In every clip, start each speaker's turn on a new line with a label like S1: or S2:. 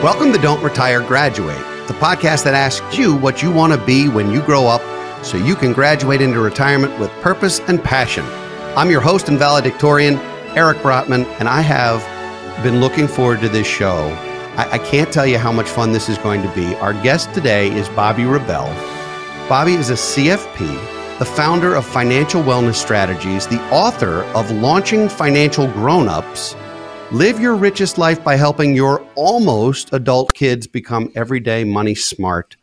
S1: Welcome to Don't Retire, Graduate, the podcast that asks you what you want to be when you grow up so you can graduate into retirement with purpose and passion. I'm your host and valedictorian, Eric Brotman, and I have been looking forward to this show. I, I can't tell you how much fun this is going to be. Our guest today is Bobbi Rebell. Bobbi is a CFP, the founder of Financial Wellness Strategies, the author of Launching Financial Grownups Live your richest life by helping your almost adult kids become everyday money smart.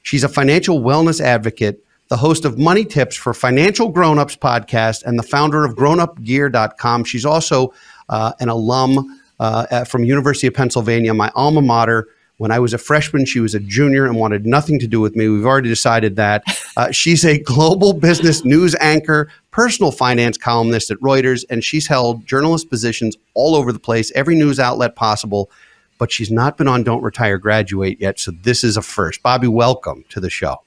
S1: She's a financial wellness advocate, the host of Money Tips for Financial Grownups podcast, and the founder of grownupgear.com. She's also uh, an alum uh, from University of Pennsylvania, my alma mater. When I was a freshman, she was a junior and wanted nothing to do with me. We've already decided that. Uh, she's a global business news anchor, personal finance columnist at Reuters, and she's held journalist positions all over the place, every news outlet possible. But she's not been on Don't Retire Graduate yet. So this is a first. Bobbi, welcome to the show.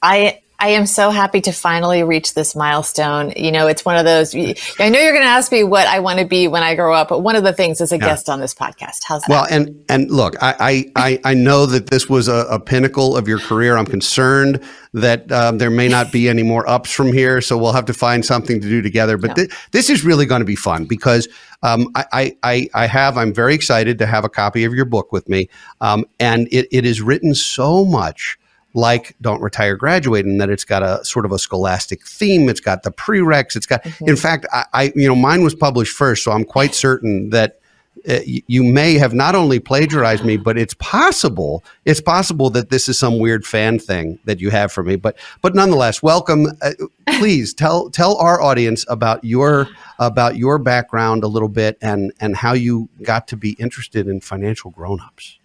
S2: I I am so happy to finally reach this milestone. You know, it's one of those. I know you're going to ask me what I want to be when I grow up, but one of the things is a yeah. guest on this podcast. How's that?
S1: Well, and and look, I I I know that this was a, a pinnacle of your career. I'm concerned that um, there may not be any more ups from here, so we'll have to find something to do together. But th- this is really going to be fun because um, I, I I have. I'm very excited to have a copy of your book with me, um, and it, it is written so much like Don't Retire Graduate and that it's got a sort of a scholastic theme. It's got the prereqs. It's got, mm-hmm. in fact, I, I, you know, mine was published first, so I'm quite certain that uh, you may have not only plagiarized me, but it's possible, it's possible that this is some weird fan thing that you have for me. But, but nonetheless, welcome. Uh, please tell, tell our audience about your, about your background a little bit and, and how you got to be interested in financial grownups.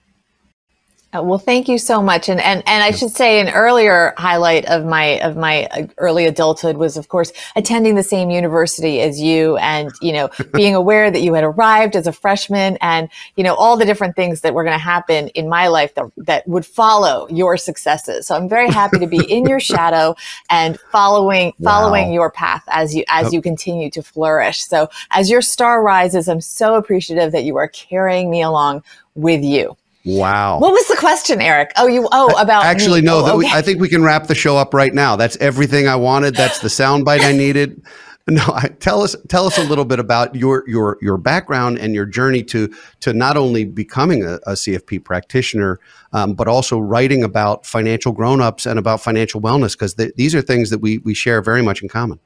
S2: Uh, well, thank you so much. And, and, and I should say an earlier highlight of my, of my uh, early adulthood was, of course, attending the same university as you and, you know, being aware that you had arrived as a freshman and, you know, all the different things that were going to happen in my life that, that would follow your successes. So I'm very happy to be in your shadow and following, following wow. your path as you, as you continue to flourish. So as your star rises, I'm so appreciative that you are carrying me along with you.
S1: Wow.
S2: What was the question, Eric? Oh, you oh about
S1: actually
S2: me.
S1: no.
S2: Oh,
S1: okay. we, I think we can wrap the show up right now. That's everything I wanted. That's the soundbite I needed. No, I, tell us tell us a little bit about your your your background and your journey to to not only becoming a, a CFP practitioner, um, but also writing about financial grown-ups and about financial wellness because th- these are things that we we share very much in common.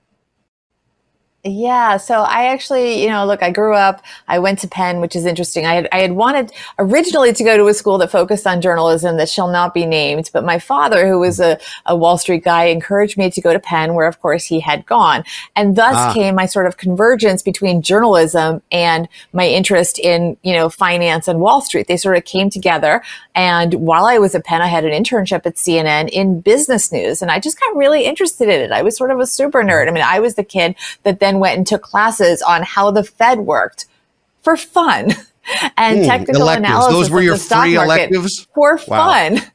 S2: Yeah, so I actually, you know, look, I grew up, I went to Penn, which is interesting. I had, I had wanted originally to go to a school that focused on journalism that shall not be named, but my father, who was a, a Wall Street guy, encouraged me to go to Penn, where of course he had gone. And thus ah. came my sort of convergence between journalism and my interest in, you know, finance and Wall Street. They sort of came together. And while I was at Penn, I had an internship at CNN in business news, and I just got really interested in it. I was sort of a super nerd. I mean, I was the kid that then went and took classes on how the Fed worked for fun and mm, technical electives. analysis
S1: Those were your free electives?
S2: for wow. fun.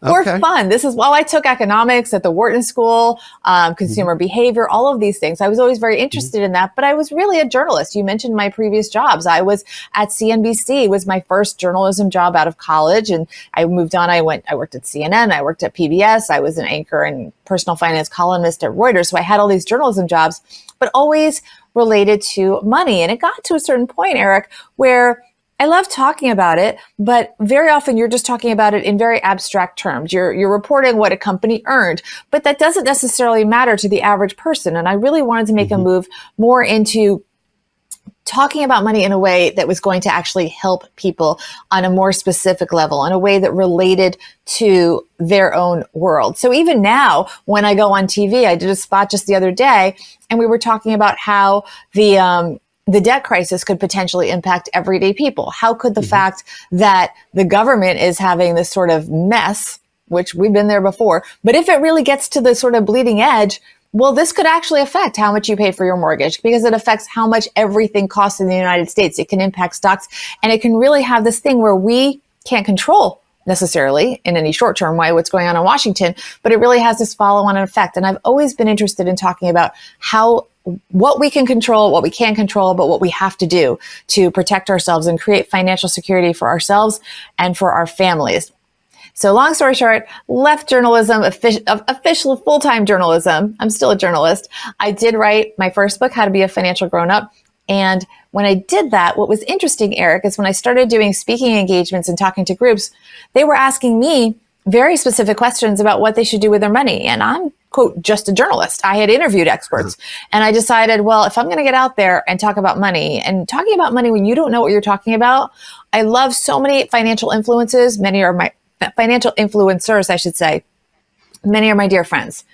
S2: For okay. fun. This is while I took economics at the Wharton School, um, consumer mm-hmm. behavior, all of these things. I was always very interested mm-hmm. in that, but I was really a journalist. You mentioned my previous jobs. I was at CNBC was my first journalism job out of college. And I moved on. I went, I worked at CNN. I worked at PBS. I was an anchor and personal finance columnist at Reuters. So I had all these journalism jobs, but always related to money. And it got to a certain point, Eric, where I love talking about it, but very often you're just talking about it in very abstract terms. You're, you're reporting what a company earned, but that doesn't necessarily matter to the average person. And I really wanted to make mm-hmm. a move more into talking about money in a way that was going to actually help people on a more specific level, in a way that related to their own world. So even now, when I go on TV, I did a spot just the other day and we were talking about how the, um, the debt crisis could potentially impact everyday people? How could the mm-hmm. fact that the government is having this sort of mess, which we've been there before, but if it really gets to the sort of bleeding edge, well, this could actually affect how much you pay for your mortgage because it affects how much everything costs in the United States. It can impact stocks and it can really have this thing where we can't control necessarily in any short term way what's going on in Washington, but it really has this follow on effect. And I've always been interested in talking about how what we can control, what we can't control, but what we have to do to protect ourselves and create financial security for ourselves and for our families. So long story short, left journalism, official, official full-time journalism. I'm still a journalist. I did write my first book, How to Be a Financial Grown-Up. And when I did that, what was interesting, Eric, is when I started doing speaking engagements and talking to groups, they were asking me very specific questions about what they should do with their money. And I'm, quote, just a journalist. I had interviewed experts mm-hmm. and I decided, well, if I'm going to get out there and talk about money and talking about money when you don't know what you're talking about, I love so many financial influences. Many are my financial influencers, I should say. Many are my dear friends.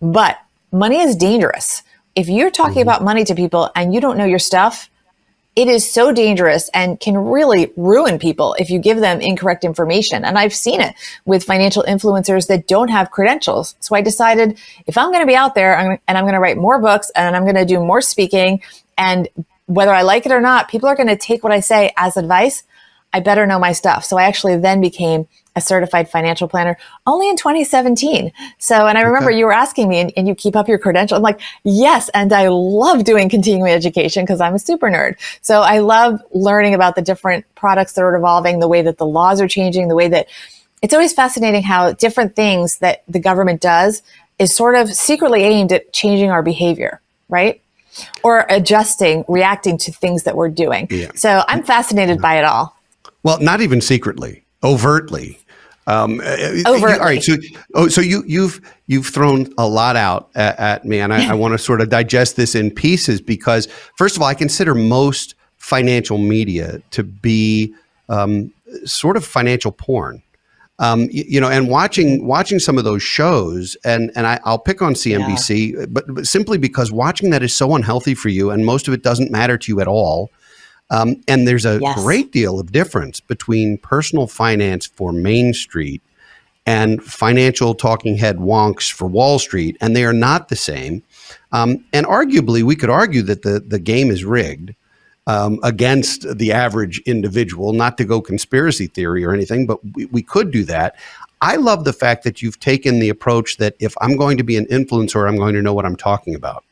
S2: But money is dangerous. If you're talking mm-hmm. about money to people and you don't know your stuff, it is so dangerous and can really ruin people if you give them incorrect information. And I've seen it with financial influencers that don't have credentials. So I decided if I'm going to be out there and I'm going to write more books and I'm going to do more speaking and whether I like it or not, people are going to take what I say as advice. I better know my stuff. So I actually then became a certified financial planner only in 2017. So, and I remember okay. you were asking me, and, and, you keep up your credential. I'm like, yes. And I love doing continuing education because I'm a super nerd. So I love learning about the different products that are evolving, the way that the laws are changing, the way that it's always fascinating how different things that the government does is sort of secretly aimed at changing our behavior, right? Or adjusting, reacting to things that we're doing. Yeah. So I'm fascinated by it all.
S1: Well, not even secretly, overtly. Um,
S2: uh, all
S1: right. So, oh, so you you've you've thrown a lot out at, at me, and I, I want to sort of digest this in pieces because, first of all, I consider most financial media to be um, sort of financial porn. Um, you, you, know, and watching watching some of those shows, and and I, will pick on CNBC, yeah. but, but simply because watching that is so unhealthy for you, and most of it doesn't matter to you at all. Um, and there's a yes. great deal of difference between personal finance for Main Street and financial talking head wonks for Wall Street, and they are not the same. Um, and arguably, we could argue that the, the game is rigged um, against the average individual, not to go conspiracy theory or anything, but we, we could do that. I love the fact that you've taken the approach that if I'm going to be an influencer, I'm going to know what I'm talking about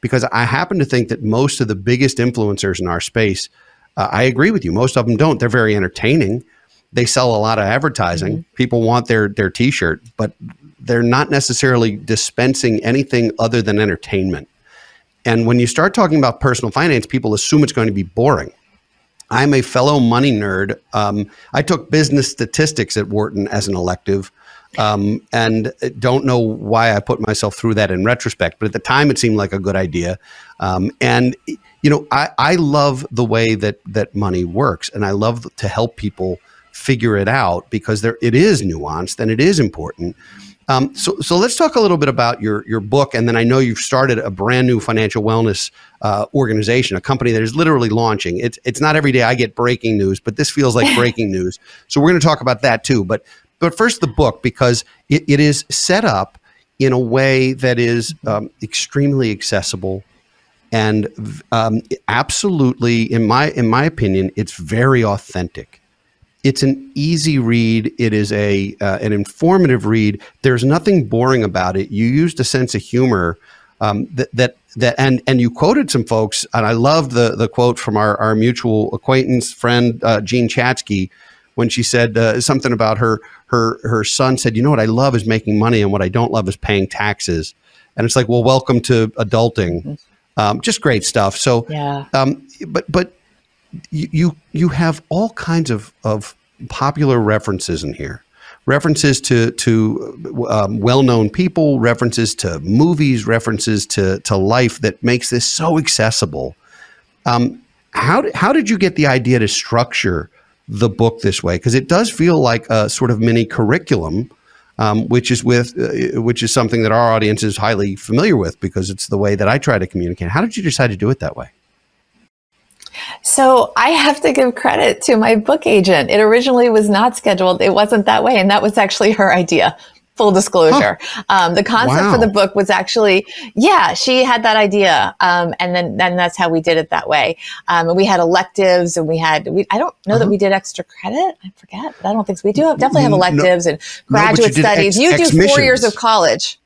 S1: because I happen to think that most of the biggest influencers in our space, uh, I agree with you. Most of them don't. They're very entertaining. They sell a lot of advertising. Mm-hmm. People want their their T-shirt, but they're not necessarily dispensing anything other than entertainment. And when you start talking about personal finance, people assume it's going to be boring. I'm a fellow money nerd. Um, I took business statistics at Wharton as an elective. Um, and don't know why I put myself through that in retrospect, but at the time it seemed like a good idea. Um, and you know, I, I love the way that that money works, and I love to help people figure it out because there it is nuanced and it is important. Um, so, so let's talk a little bit about your your book, and then I know you've started a brand new financial wellness uh, organization, a company that is literally launching. It's it's not every day I get breaking news, but this feels like breaking news. So we're going to talk about that too. But but first, the book, because it, it is set up in a way that is um, extremely accessible and um, absolutely, in my in my opinion, it's very authentic. It's an easy read. It is a uh, an informative read. There's nothing boring about it. You used a sense of humor um, that that that and and you quoted some folks, and I love the the quote from our our mutual acquaintance friend uh, Jean Chatzky when she said uh, something about her her her son said, "You know what I love is making money, and what I don't love is paying taxes." And it's like, well, welcome to adulting. Mm-hmm. Um, just great stuff. So,
S2: yeah.
S1: Um, but but you you have all kinds of of popular references in here. References to to um, well known people, references to movies, references to to life that makes this so accessible. Um, how how did you get the idea to structure the book this way because it does feel like a sort of mini curriculum, um, which is with uh, which is something that our audience is highly familiar with because it's the way that I try to communicate. How did you decide to do it that way?
S2: So I have to give credit to my book agent. It originally was not scheduled. It wasn't that way. And that was actually her idea. Full disclosure. Huh. Um, the concept wow. for the book was actually, yeah, she had that idea. Um, and then, then that's how we did it that way. Um, and we had electives and we had, we, I don't know uh-huh. that we did extra credit. I forget, I don't think so. We do have, definitely have electives no, and graduate no, studies. Ex- you do four years of college.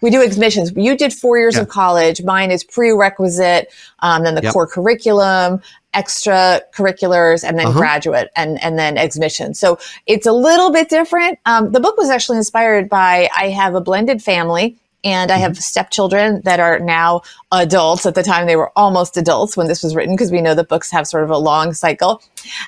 S2: We do admissions. You did four years yeah. of college. Mine is prerequisite, um, then the yep. core curriculum, extracurriculars, and then uh-huh. graduate, and and then exhibition. So it's a little bit different. Um, the book was actually inspired by I have a blended family. And I have mm-hmm. stepchildren that are now adults. At the time, they were almost adults when this was written, because we know that books have sort of a long cycle.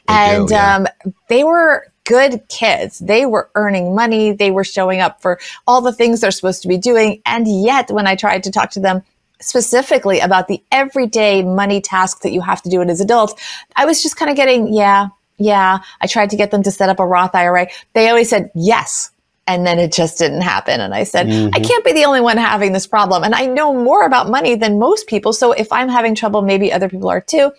S2: They and do, yeah. um, they were good kids. They were earning money. They were showing up for all the things they're supposed to be doing. And yet, when I tried to talk to them specifically about the everyday money task that you have to do as adults, I was just kind of getting, yeah, yeah. I tried to get them to set up a Roth IRA. They always said, yes, and then it just didn't happen. And I said, mm-hmm. I can't be the only one having this problem. And I know more about money than most people. So if I'm having trouble, maybe other people are too.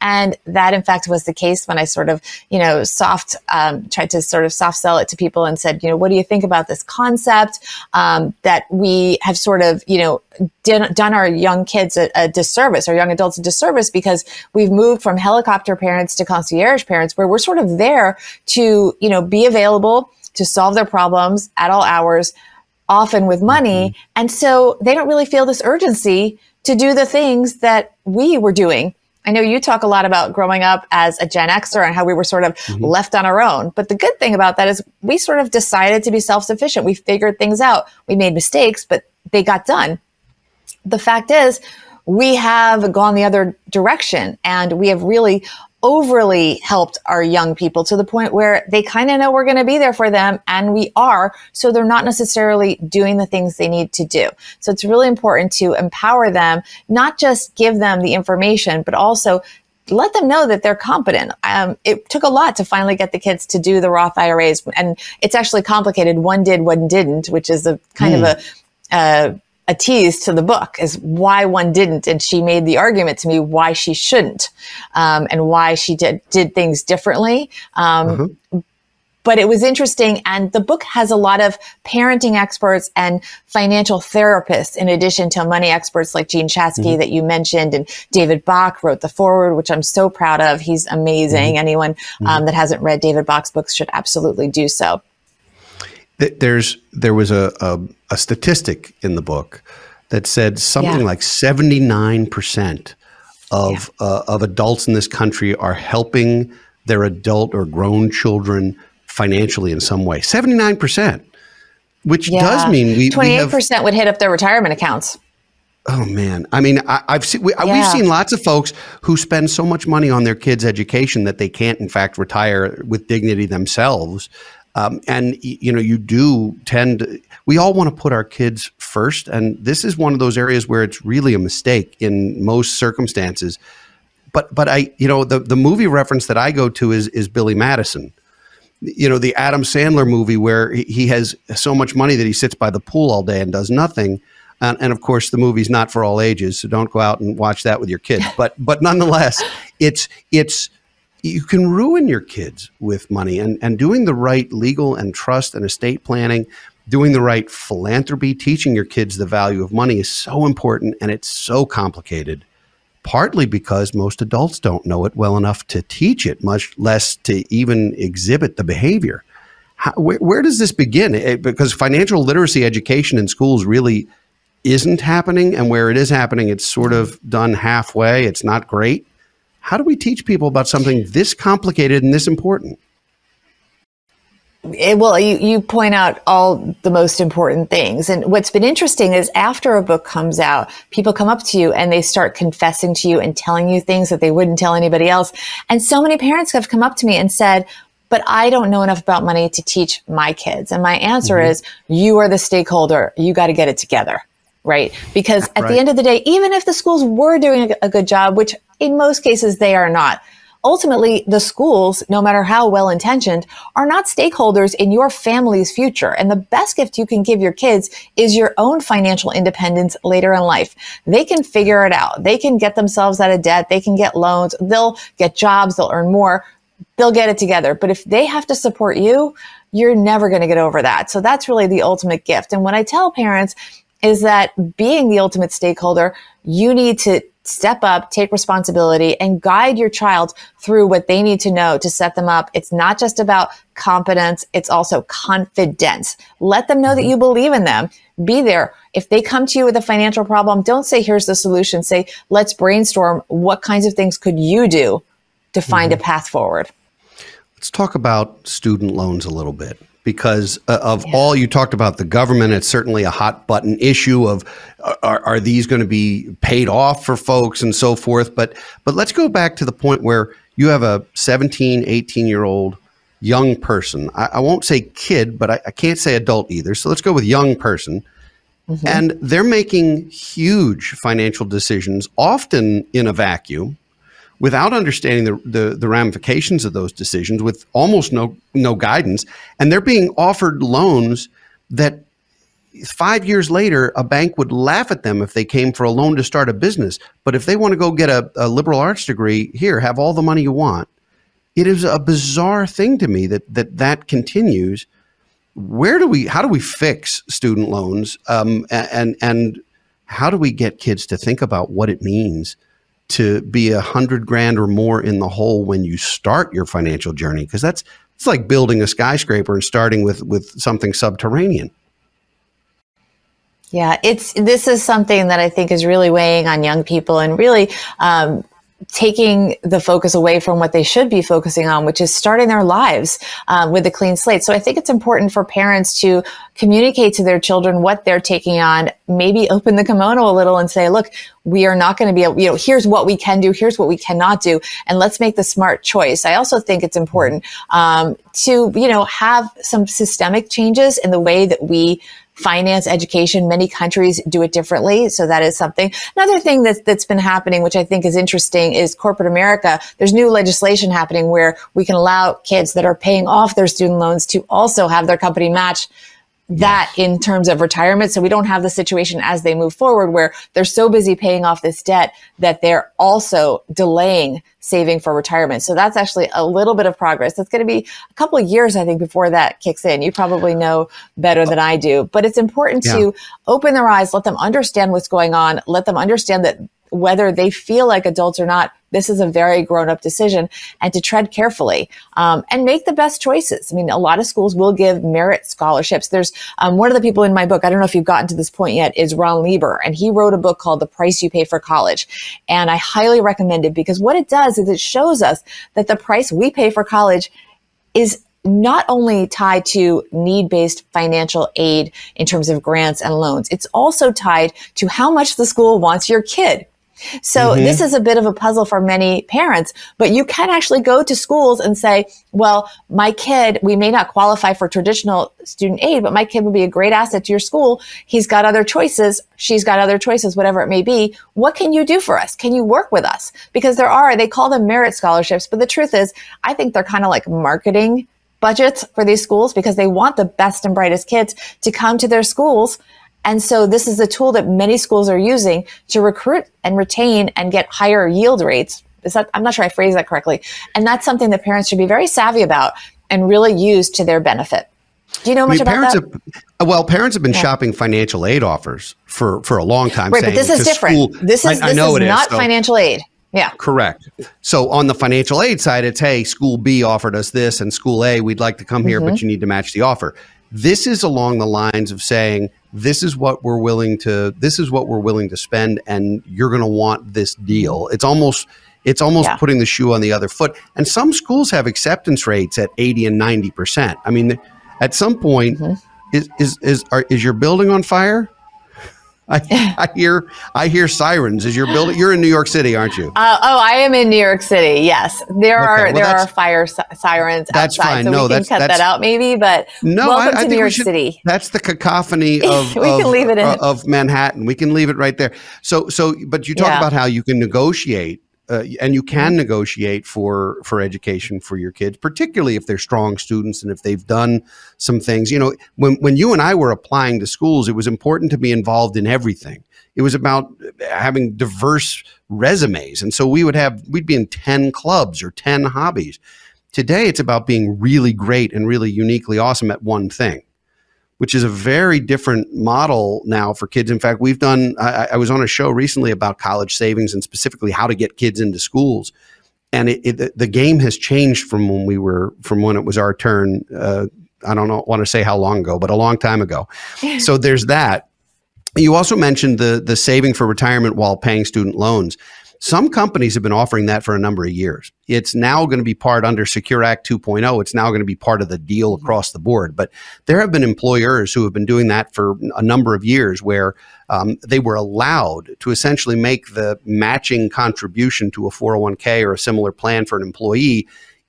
S2: And that, in fact, was the case when I sort of, you know, soft, um, tried to sort of soft sell it to people and said, you know, what do you think about this concept um, that we have sort of, you know, did, done our young kids a, a disservice, our young adults a disservice because we've moved from helicopter parents to concierge parents where we're sort of there to, you know, be available to solve their problems at all hours, often with money. Mm-hmm. And so they don't really feel this urgency to do the things that we were doing. I know you talk a lot about growing up as a Gen Xer and how we were sort of mm-hmm. left on our own. But the good thing about that is we sort of decided to be self sufficient. We figured things out. We made mistakes, but they got done. The fact is, we have gone the other direction and we have really overly helped our young people to the point where they kind of know we're going to be there for them and we are. So they're not necessarily doing the things they need to do. So it's really important to empower them, not just give them the information, but also let them know that they're competent. Um, it took a lot to finally get the kids to do the Roth IRAs, and it's actually complicated. One did, one didn't, which is a kind mm. of hmm. a, a a tease to the book is why one didn't. And she made the argument to me why she shouldn't, um, and why she did, did things differently. Um, mm-hmm. But it was interesting. And the book has a lot of parenting experts and financial therapists, in addition to money experts like Jean Chatzky mm-hmm. that you mentioned. And David Bach wrote the foreword, which I'm so proud of. He's amazing. Mm-hmm. Anyone um, mm-hmm. that hasn't read David Bach's books should absolutely do so.
S1: There's there was a, a, a statistic in the book that said something yeah. like seventy nine percent of yeah. uh, of adults in this country are helping their adult or grown children financially in some way. Seventy nine percent, which yeah. does mean we
S2: twenty eight percent would hit up their retirement accounts.
S1: Oh man, I mean, I, have seen we, have seen lots of folks who spend so much money on their kids' education that they can't, in fact, retire with dignity themselves. Um, and you know, you do tend. we all want to put our kids first, and this is one of those areas where it's really a mistake in most circumstances. But but I you know the the movie reference that I go to is is Billy Madison. You know the Adam Sandler movie where he has so much money that he sits by the pool all day and does nothing. And, and, of course, the movie's not for all ages, so don't go out and watch that with your kids. But but nonetheless, it's it's you can ruin your kids with money and, and doing the right legal and trust and estate planning doing the right philanthropy teaching your kids the value of money is so important and it's so complicated partly because most adults don't know it well enough to teach it much less to even exhibit the behavior. How, where, where, does this begin? It, because financial literacy education in schools really isn't happening and where it is happening it's sort of done halfway it's not great how do we teach people about something this complicated and this important?
S2: It, well, you, you point out all the most important things. And what's been interesting is after a book comes out, people come up to you and they start confessing to you and telling you things that they wouldn't tell anybody else. And so many parents have come up to me and said, but I don't know enough about money to teach my kids. And my answer mm-hmm. is, you are the stakeholder. You got to get it together right? Because at right. the end of the day, even if the schools were doing a, good job, which in most cases they are not, ultimately, the schools, no matter how well intentioned, are not stakeholders in your family's future. And the best gift you can give your kids is your own financial independence later in life. They can figure it out. They can get themselves out of debt. They can get loans. They'll get jobs. They'll earn more. They'll get it together. But if they have to support you, you're never going to get over that. So that's really the ultimate gift. And what I tell parents is that being the ultimate stakeholder, you need to step up, take responsibility and guide your child through what they need to know to set them up. It's not just about competence. It's also confidence. Let them know that mm-hmm. you believe in them. Be there. If they come to you with a financial problem, don't say, here's the solution. Say, let's brainstorm. What kinds of things could you do to find mm-hmm. a path forward?
S1: Let's talk about student loans a little bit because uh, of yeah. all you talked about the government it's certainly a hot button issue of are, are these going to be paid off for folks and so forth but but let's go back to the point where you have a 17 18 year old young person I, I won't say kid but I, I, can't say adult either so let's go with young person mm-hmm. and they're making huge financial decisions often in a vacuum without understanding the, the, the, ramifications of those decisions with almost no, no guidance. And they're being offered loans that five years later, a bank would laugh at them if they came for a loan to start a business. But if they want to go get a, a liberal arts degree, here, have all the money you want. It is a bizarre thing to me that that, that continues. Where do we, how do we fix student loans? Um, and, and how do we get kids to think about what it means to be a hundred grand or more in the hole when you start your financial journey because that's it's like building a skyscraper and starting with with something subterranean.
S2: Yeah it's this is something that i think is really weighing on young people and really um, taking the focus away from what they should be focusing on, which is starting their lives um, with a clean slate. So I think it's important for parents to communicate to their children what they're taking on, maybe open the kimono a little and say, look, we are not going to be able, you know, here's what we can do, here's what we cannot do, and let's make the smart choice. I also think it's important um, to, you know, have some systemic changes in the way that we finance education. Many countries do it differently. So that is something. Another thing that's, that's been happening, which I think is interesting is corporate America. There's new legislation happening where we can allow kids that are paying off their student loans to also have their company match that yes. in terms of retirement. So we don't have the situation as they move forward where they're so busy paying off this debt that they're also delaying saving for retirement. So that's actually a little bit of progress. It's going to be a couple of years, I think, before that kicks in. You probably know better than I do, but it's important yeah. to open their eyes, let them understand what's going on, let them understand that whether they feel like adults or not, this is a very grown up decision and to tread carefully um, and make the best choices. I mean, a lot of schools will give merit scholarships. There's um, one of the people in my book, I don't know if you've gotten to this point yet, is Ron Lieber, and he wrote a book called The Price You Pay for College. And I highly recommend it because what it does is it shows us that the price we pay for college is not only tied to need based financial aid in terms of grants and loans, it's also tied to how much the school wants your kid. So mm-hmm. this is a bit of a puzzle for many parents, but you can actually go to schools and say, well, my kid, we may not qualify for traditional student aid, but my kid would be a great asset to your school. He's got other choices. She's got other choices, whatever it may be. What can you do for us? Can you work with us? Because there are, they call them merit scholarships, but the truth is, I think they're kind of like marketing budgets for these schools because they want the best and brightest kids to come to their schools and so this is a tool that many schools are using to recruit and retain and get higher yield rates. Is that, I'm not sure I phrased that correctly. And that's something that parents should be very savvy about and really use to their benefit. Do you know much I mean, about that?
S1: Have, well, parents have been yeah. shopping financial aid offers for, for a long time.
S2: Right, but this is different. School, this is, I, this I is not so. financial aid. Yeah.
S1: Correct. So on the financial aid side, it's hey, school B offered us this, and school A, we'd like to come here, mm-hmm. but you need to match the offer. This is along the lines of saying, this is what we're willing to this is what we're willing to spend and you're going to want this deal it's almost it's almost yeah. putting the shoe on the other foot and some schools have acceptance rates at 80 and 90% i mean at some point mm-hmm. is is is are, is your building on fire I, I, hear I hear sirens. Is your building? You're in New York City, aren't you?
S2: Uh, oh, I am in New York City. Yes, there okay, are well, there are fire sirens
S1: that's
S2: outside,
S1: fine.
S2: so
S1: no,
S2: we can
S1: that's,
S2: cut
S1: that's,
S2: that out maybe. But
S1: no,
S2: welcome
S1: I, I
S2: to New York
S1: should,
S2: City.
S1: That's the cacophony of
S2: we
S1: of,
S2: can leave it in.
S1: of Manhattan. We can leave it right there. So so, but you talk yeah. about how you can negotiate uh, and you can mm-hmm. negotiate for for education for your kids, particularly if they're strong students and if they've done some things. You know, when when you and I were applying to schools, it was important to be involved in everything. It was about having diverse resumes, and so we would have we'd be in ten clubs or ten hobbies. Today, it's about being really great and really uniquely awesome at one thing which is a very different model now for kids. In fact, we've done, I, I, was on a show recently about college savings and specifically how to get kids into schools. And it, it, the game has changed from when we were, from when it was our turn. Uh, I don't know, want to say how long ago, but a long time ago. so there's that. You also mentioned the the saving for retirement while paying student loans. Some companies have been offering that for a number of years. It's now going to be part under Secure Act 2.0. It's now going to be part of the deal mm-hmm. across the board. But there have been employers who have been doing that for a number of years where um, they were allowed to essentially make the matching contribution to a 401k or a similar plan for an employee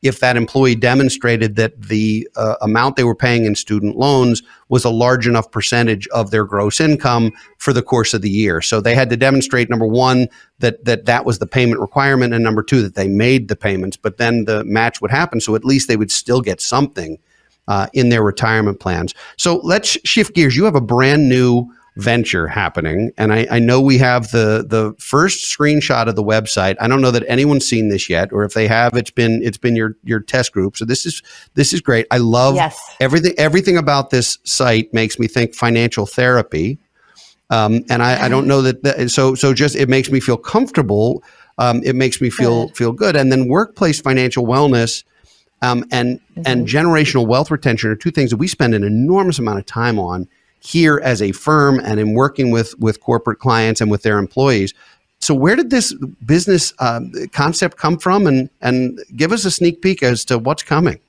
S1: if that employee demonstrated that the uh, amount they were paying in student loans was a large enough percentage of their gross income for the course of the year. So they had to demonstrate number one that that that was the payment requirement, and number two that they made the payments. But then the match would happen, so at least they would still get something uh, in their retirement plans. So let's shift gears. You have a brand new venture happening. And I, I, know we have the the first screenshot of the website. I don't know that anyone's seen this yet, or if they have, it's been it's been your your test group. So this is this is great. I love yes. everything everything about this site makes me think financial therapy. Um, and I, I, don't know that, that, so so just it makes me feel comfortable. Um, it makes me feel good. feel good. And then workplace financial wellness. Um, and mm-hmm. and generational wealth retention are two things that we spend an enormous amount of time on here as a firm and in working with with corporate clients and with their employees. So, where did this business uh, concept come from, and and give us a sneak peek as to what's coming?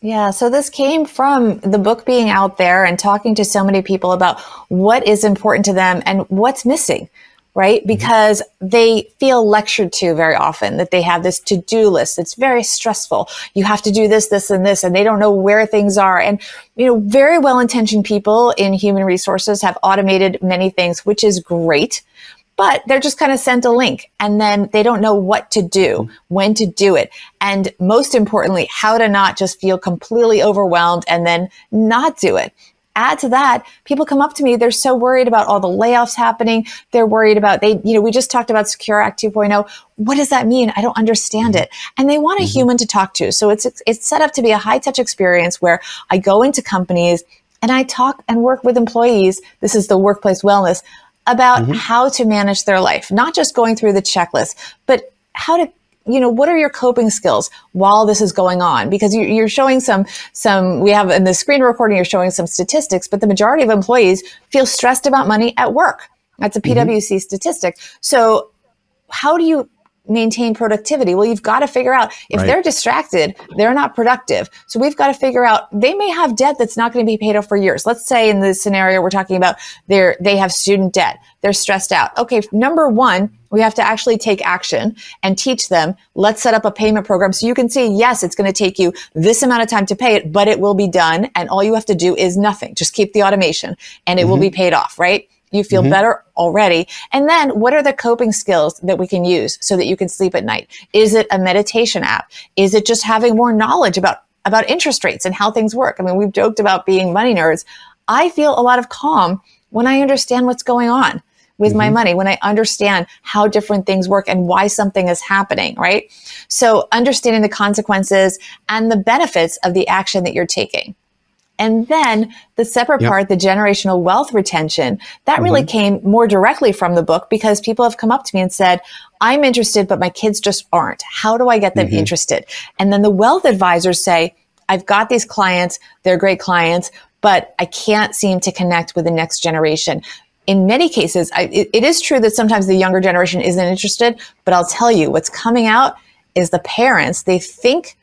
S2: Yeah, so this came from the book being out there and talking to so many people about what is important to them and what's missing right? Mm-hmm. Because they feel lectured to very often that they have this to do list. It's very stressful. You have to do this, this, and this, and they don't know where things are. And, you know, very well intentioned people in human resources have automated many things, which is great. But they're just kind of sent a link and then they don't know what to do, mm-hmm. when to do it. And most importantly, how to not just feel completely overwhelmed and then not do it add to that, people come up to me. They're so worried about all the layoffs happening. They're worried about they, you know, we just talked about Secure Act 2.0. What does that mean? I don't understand it. And they want a mm-hmm. human to talk to. So it's, it's set up to be a high touch experience where I go into companies and I talk and work with employees. This is the workplace wellness about mm-hmm. how to manage their life, not just going through the checklist, but how to you know, what are your coping skills while this is going on? Because you, are showing some, some, we have in the screen recording, you're showing some statistics, but the majority of employees feel stressed about money at work. That's a PwC mm-hmm. statistic. So how do you maintain productivity? Well, you've got to figure out if right. they're distracted, they're not productive. So we've got to figure out they may have debt that's not going to be paid off for years. Let's say in the scenario we're talking about they they have student debt. They're stressed out. Okay, number 1, we have to actually take action and teach them. Let's set up a payment program so you can see, yes, it's going to take you this amount of time to pay it, but it will be done and all you have to do is nothing. Just keep the automation and it mm-hmm. will be paid off, right? You feel mm-hmm. better already. And then what are the coping skills that we can use so that you can sleep at night? Is it a meditation app? Is it just having more knowledge about, about interest rates and how things work? I mean, we've joked about being money nerds. I feel a lot of calm when I understand what's going on with mm-hmm. my money, when I understand how different things work and why something is happening, right? So understanding the consequences and the benefits of the action that you're taking. And then the separate yep. part, the generational wealth retention, that mm-hmm. really came more directly from the book because people have come up to me and said, I'm interested, but my kids just aren't. How do I get them mm-hmm. interested? And then the wealth advisors say, I've got these clients. They're great clients, but I can't seem to connect with the next generation. In many cases, I, it, it is true that sometimes the younger generation isn't interested, but I'll tell you what's coming out is the parents, they think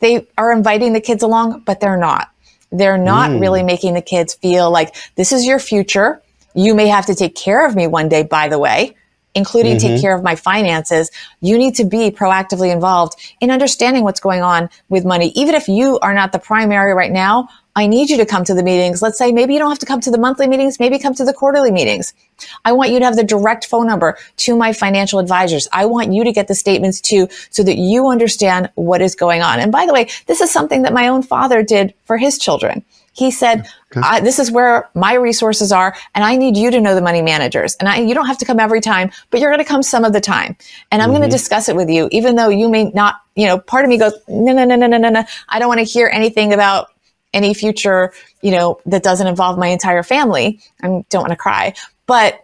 S2: they are inviting the kids along, but they're not they're not mm. really making the kids feel like this is your future. You may have to take care of me one day, by the way, including mm-hmm. take care of my finances. You need to be proactively involved in understanding what's going on with money. Even if you are not the primary right now, I need you to come to the meetings. Let's say maybe you don't have to come to the monthly meetings, maybe come to the quarterly meetings. I want you to have the direct phone number to my financial advisors. I want you to get the statements too so that you understand what is going on. And by the way, this is something that my own father did for his children. He said, okay. "This is where my resources are, and I need you to know the money managers. And I, you don't have to come every time, but you're going to come some of the time, and I'm mm-hmm. going to discuss it with you, even though you may not. You know, part of me goes, no, no, no, no, no, no, no. I don't want to hear anything about any future, you know, that doesn't involve my entire family. I don't want to cry, but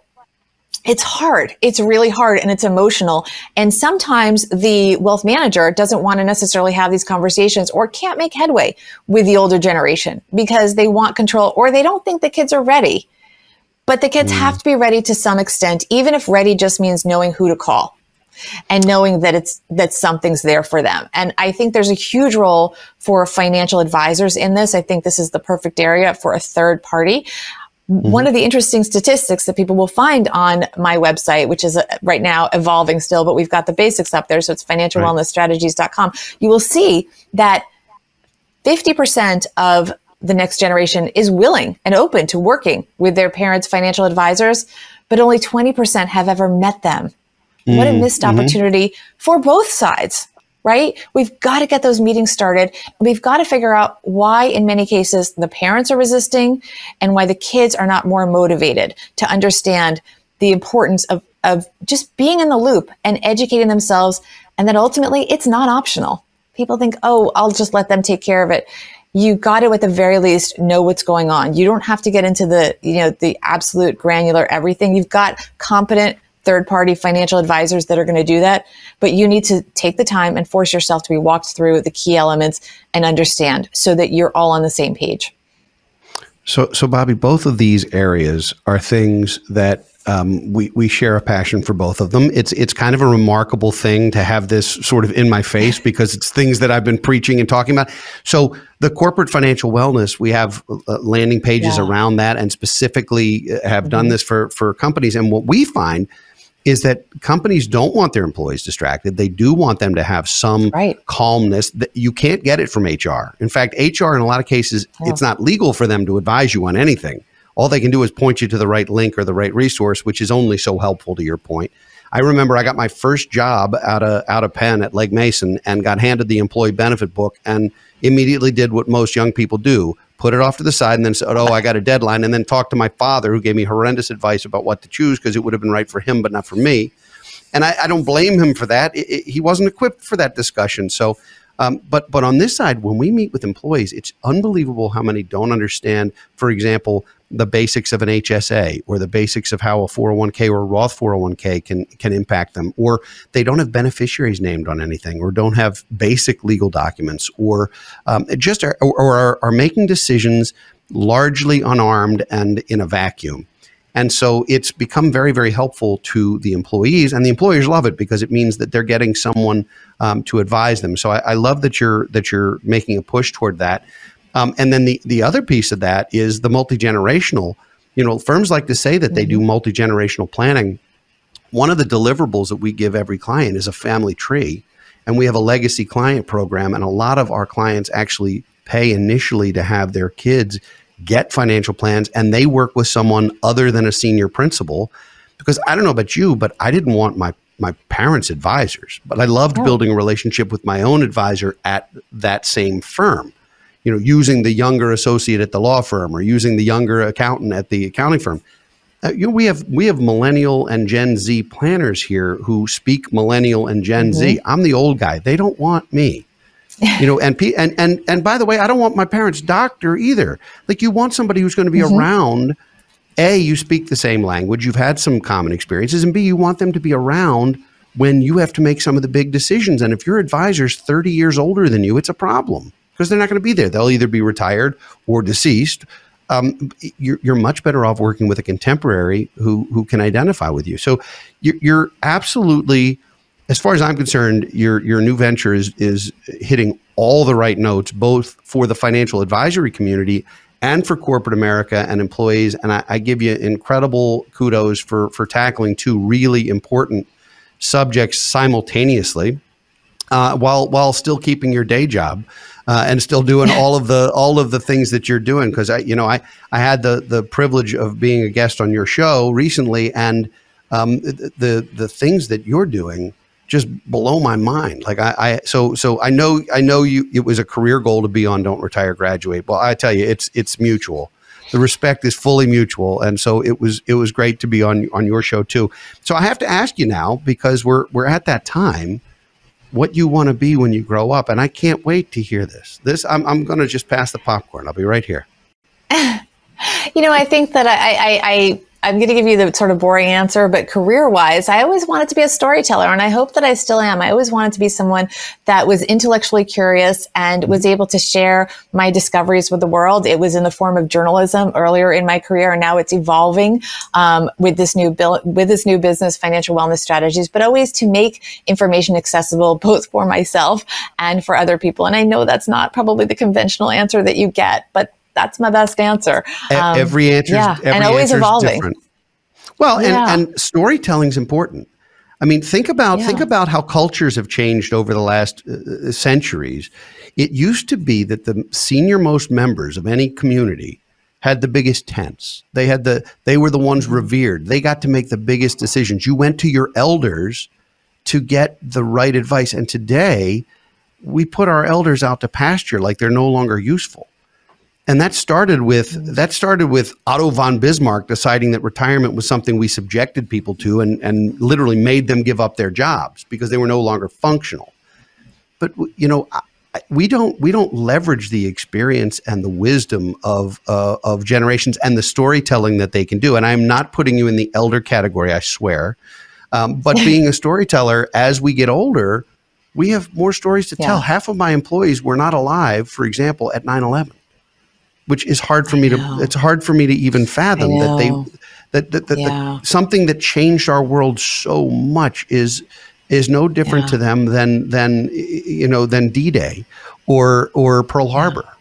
S2: it's hard. It's really hard and it's emotional. And sometimes the wealth manager doesn't want to necessarily have these conversations or can't make headway with the older generation because they want control or they don't think the kids are ready. But the kids mm. have to be ready to some extent, even if ready just means knowing who to call and knowing that it's that something's there for them. And I think there's a huge role for financial advisors in this. I think this is the perfect area for a third party. Mm-hmm. One of the interesting statistics that people will find on my website, which is uh, right now evolving still, but we've got the basics up there. So it's financialwellnessstrategies.com. You will see that 50% of the next generation is willing and open to working with their parents' financial advisors, but only 20% have ever met them. What a mm, missed mm-hmm. opportunity for both sides, right? We've got to get those meetings started. We've got to figure out why, in many cases, the parents are resisting and why the kids are not more motivated to understand the importance of, of just being in the loop and educating themselves. And that ultimately it's not optional. People think, oh, I'll just let them take care of it you got to at the very least know what's going on. You don't have to get into the, you know, the absolute granular everything. You've got competent third party financial advisors that are going to do that. But you need to take the time and force yourself to be walked through the key elements and understand so that you're all on the same page.
S1: So, so Bobbi, both of these areas are things that um, we we share a passion for both of them. It's it's kind of a remarkable thing to have this sort of in my face because it's things that I've been preaching and talking about. So the corporate financial wellness, we have uh, landing pages yeah. around that, and specifically uh, have mm-hmm. done this for for companies. And what we find is that companies don't want their employees distracted. They do want them to have some right. calmness. That you can't get it from HR. In fact, HR in a lot of cases, yeah. it's not legal for them to advise you on anything. All they can do is point you to the right link or the right resource, which is only so helpful to your point. I remember I got my first job out of out of Penn at Legg Mason and got handed the employee benefit book and immediately did what most young people do put it off to the side, and then said, "Oh, I got a deadline," and then talked to my father, who gave me horrendous advice about what to choose because it would have been right for him, but not for me. And I, I don't blame him for that. It, it, he wasn't equipped for that discussion. So, um, but but on this side, when we meet with employees, it's unbelievable how many don't understand. For example, the basics of an HSA or the basics of how a 401k or a Roth 401k can can impact them or they don't have beneficiaries named on anything or don't have basic legal documents or um, just are, or are, are making decisions largely unarmed and in a vacuum. And so it's become very, very helpful to the employees, and the employers love it because it means that they're getting someone um, to advise them. So I, I, love that you're that you're making a push toward that. Um, and then the the other piece of that is the multi generational. You know, firms like to say that they do mm-hmm. multi generational planning. One of the deliverables that we give every client is a family tree, and we have a legacy client program, and a lot of our clients actually pay initially to have their kids get financial plans, and they work with someone other than a senior principal. Because I don't know about you, but I didn't want my my parents' advisors, but I loved oh. building a relationship with my own advisor at that same firm you know, using the younger associate at the law firm or using the younger accountant at the accounting firm. Uh, you know, we have we have millennial and Gen Z planners here who speak millennial and Gen mm-hmm. Z. I'm the old guy. They don't want me. You know, and and and and by the way, I don't want my parents' doctor either. Like you want somebody who's going to be mm-hmm. around. A, you speak the same language, you've had some common experiences, and B, you want them to be around when you have to make some of the big decisions. And if your advisor's 30 years older than you, it's a problem because they're not going to be there. They'll either be retired or deceased. Um, you're, you're, much better off working with a contemporary who who can identify with you. So you're, you're, absolutely, as far as I'm concerned, your your new venture is is hitting all the right notes, both for the financial advisory community and for corporate America and employees. And I, I give you incredible kudos for for tackling two really important subjects simultaneously, uh, while while still keeping your day job. uh, and still doing all of the all of the things that you're doing. Because I, you know, I I had the the privilege of being a guest on your show recently, and um, the the things that you're doing just blow my mind. Like I, I, so so I know I know you. It was a career goal to be on Don't Retire Graduate. Well, I tell you, it's it's mutual. The respect is fully mutual, and so it was it was great to be on on your show too. So I have to ask you now because we're we're at that time what you want to be when you grow up. And I can't wait to hear this. This I'm, I'm going to just pass the popcorn. I'll be right here.
S2: you know, I think that I, I, I I'm going to give you the sort of boring answer, but career wise, I always wanted to be a storyteller and I hope that I still am. I always wanted to be someone that was intellectually curious and was able to share my discoveries with the world. It was in the form of journalism earlier in my career and now it's evolving, um, with this new bill, with this new business, financial wellness strategies, but always to make information accessible both for myself and for other people. And I know that's not probably the conventional answer that you get, but that's my best answer.
S1: Um, every answer, yeah, every and always evolving. Different. Well, yeah. and, and storytelling is important. I mean, think about yeah. think about how cultures have changed over the last uh, uh, centuries. It used to be that the senior most members of any community had the biggest tents. They had the they were the ones revered. They got to make the biggest decisions. You went to your elders to get the right advice. And today, we put our elders out to pasture like they're no longer useful and that started with mm-hmm. that started with Otto von Bismarck deciding that retirement was something we subjected people to and and literally made them give up their jobs because they were no longer functional. But you know, we don't we don't leverage the experience and the wisdom of uh, of generations and the storytelling that they can do. And I'm not putting you in the elder category, I swear. Um, but being a storyteller, as we get older, we have more stories to yeah. tell. Half of my employees were not alive, for example, at 9 11 which is hard for me to it's hard for me to even fathom that they that that, that, yeah. that, something that changed our world so much is is no different yeah. to them than than you know than D-Day or or Pearl Harbor. Yeah.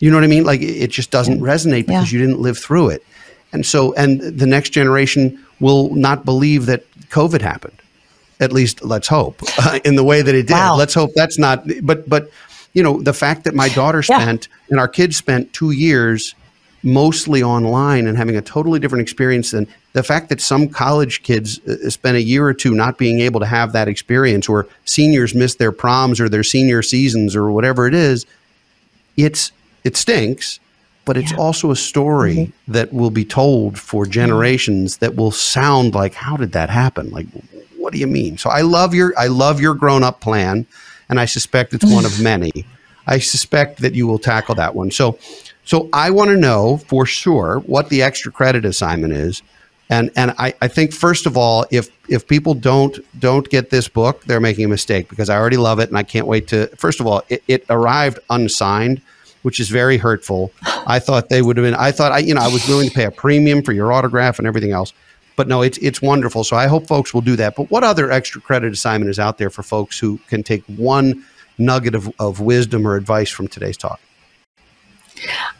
S1: You know what I mean? Like it just doesn't resonate because you didn't live through it. And so and the next generation will not believe that COVID happened. At least let's hope uh, in the way that it did. Wow. Let's hope that's not but but you know, the fact that my daughter spent yeah. and our kids spent two years mostly online and having a totally different experience than the fact that some college kids uh, spent a year or two not being able to have that experience or seniors miss their proms or their senior seasons or whatever it is it's it stinks but it's yeah. also a story mm-hmm. that will be told for generations that will sound like how did that happen like what do you mean so i love your i love your grown up plan and I suspect it's one of many. I suspect that you will tackle that one. So, so I want to know for sure what the extra credit assignment is, and and I, I think first of all, if if people don't don't get this book, they're making a mistake because I already love it and I can't wait to. First of all, it, it arrived unsigned, which is very hurtful. I thought they would have been. I thought I you know I was willing to pay a premium for your autograph and everything else. But no, it's it's wonderful. So I hope folks will do that. But what other extra credit assignment is out there for folks who can take one nugget of, of wisdom or advice from today's talk?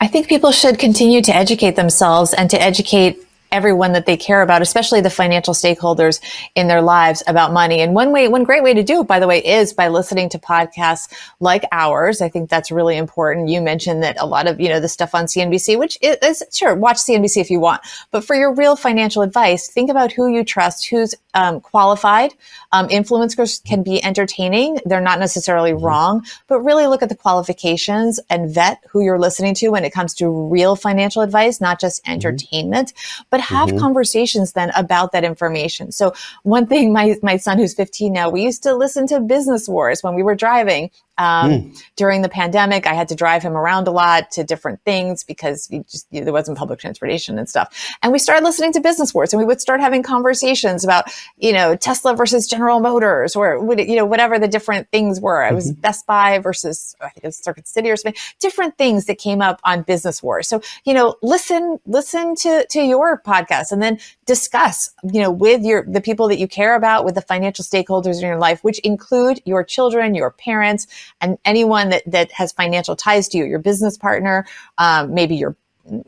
S2: I think people should continue to educate themselves and to educate everyone that they care about, especially the financial stakeholders in their lives about money. And one way, one great way to do it, by the way, is by listening to podcasts like ours. I think that's really important. You mentioned that a lot of, you know, the stuff on CNBC, which is sure, watch CNBC if you want, but for your real financial advice, think about who you trust, who's um, qualified. Um, influencers can be entertaining. They're not necessarily mm-hmm. wrong, but really look at the qualifications and vet who you're listening to when it comes to real financial advice, not just mm-hmm. entertainment, mm-hmm. but have mm-hmm. conversations then about that information. So one thing, my, my son who's 15 now, we used to listen to business wars when we were driving um, mm. During the pandemic, I had to drive him around a lot to different things because just, you know, there wasn't public transportation and stuff. And we started listening to Business Wars, and we would start having conversations about, you know, Tesla versus General Motors, or you know, whatever the different things were. Mm-hmm. It was Best Buy versus I think it was Circuit City or something. Different things that came up on Business Wars. So you know, listen, listen to to your podcast, and then discuss, you know, with your the people that you care about, with the financial stakeholders in your life, which include your children, your parents and anyone that, that has financial ties to you, your business partner, um, maybe your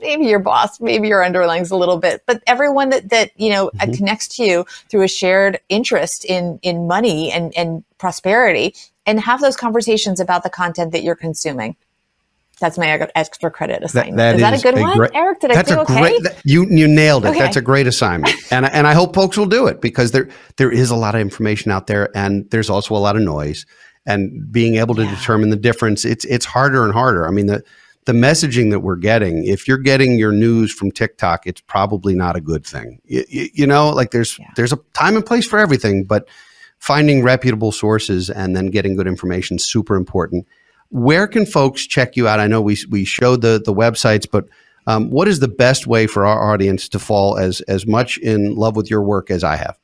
S2: maybe your boss, maybe your underlings a little bit, but everyone that, that, you know, mm-hmm. connects to you through a shared interest in, in money and, and prosperity and have those conversations about the content that you're consuming. That's my extra credit assignment. That, that is, is that a good a one, great, Eric? Did I do okay? Great,
S1: that, you you nailed it. Okay. That's a great assignment, and and I hope folks will do it because there there is a lot of information out there, and there's also a lot of noise, and being able to yeah. determine the difference, it's it's harder and harder. I mean the the messaging that we're getting, if you're getting your news from TikTok, it's probably not a good thing. You, you, you know, like there's yeah. there's a time and place for everything, but finding reputable sources and then getting good information super important where can folks check you out? I know we we showed the the websites, but um, what is the best way for our audience to fall as as much in love with your work as I have?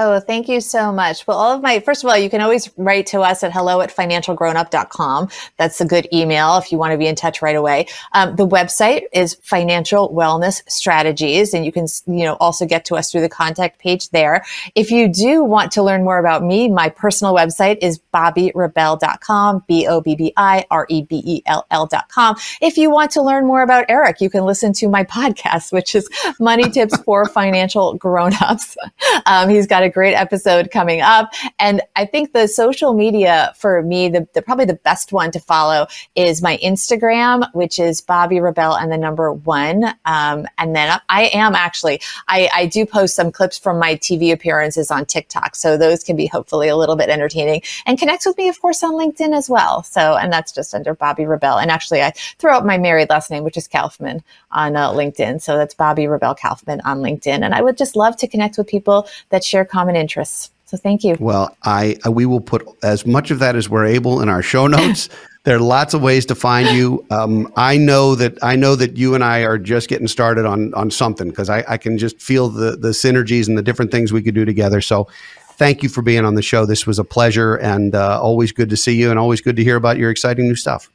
S2: Oh, thank you so much. Well, all of my, first of all, you can always write to us at hello at financialgrownup.com. That's a good email if you want to be in touch right away. Um, the website is financial wellness strategies, and you can, you know, also get to us through the contact page there. If you do want to learn more about me, my personal website is bobbirebell.com, B-O-B-B-I-R-E-B-E-L-L.com. If you want to learn more about Eric, you can listen to my podcast, which is Money Tips for Financial Grownups. Um, he's got a great episode coming up. And I think the social media for me, the, the probably the best one to follow is my Instagram, which is Bobbi Rebell and the number one. Um, and then I am actually, I, I do post some clips from my TV appearances on TikTok. So those can be hopefully a little bit entertaining and connect with me, of course, on LinkedIn as well. So, and that's just under Bobbi Rebell. And actually, I throw out my married last name, which is Kaufman on uh, LinkedIn. So that's Bobbi Rebell Kaufman on LinkedIn. And I would just love to connect with people that share common interests. So thank you.
S1: Well, I uh, we will put as much of that as we're able in our show notes. there are lots of ways to find you. Um, I know that I know that you and I are just getting started on on something because I, I can just feel the the synergies and the different things we could do together. So thank you for being on the show. This was a pleasure and uh, always good to see you and always good to hear about your exciting new stuff.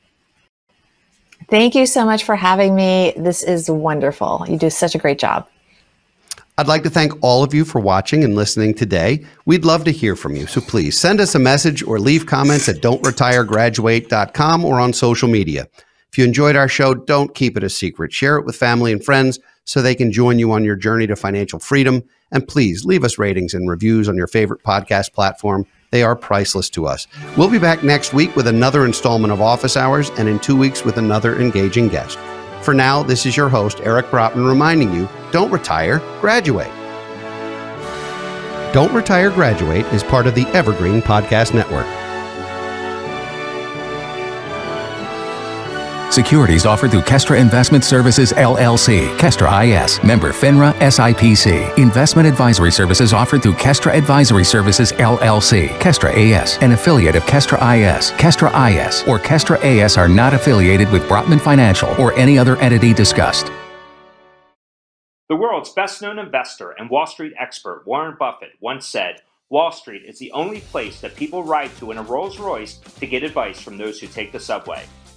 S2: Thank you so much for having me. This is wonderful. You do such a great job.
S1: I'd like to thank all of you for watching and listening today. We'd love to hear from you, so please send us a message or leave comments at don'tretiregraduate.com or on social media. If you enjoyed our show, don't keep it a secret. Share it with family and friends so they can join you on your journey to financial freedom. And please leave us ratings and reviews on your favorite podcast platform. They are priceless to us. We'll be back next week with another installment of Office Hours and in two weeks with another engaging guest. For now, this is your host, Eric Brotman, reminding you don't retire, graduate. Don't Retire Graduate is part of the Evergreen Podcast Network.
S3: Securities offered through Kestra Investment Services LLC, Kestra IS, member FINRA SIPC. Investment advisory services offered through Kestra Advisory Services LLC, Kestra AS, an affiliate of Kestra IS. Kestra IS or Kestra AS are not affiliated with Brotman Financial or any other entity discussed.
S4: The world's best known investor and Wall Street expert Warren Buffett once said, Wall Street is the only place that people ride to in a Rolls Royce to get advice from those who take the subway.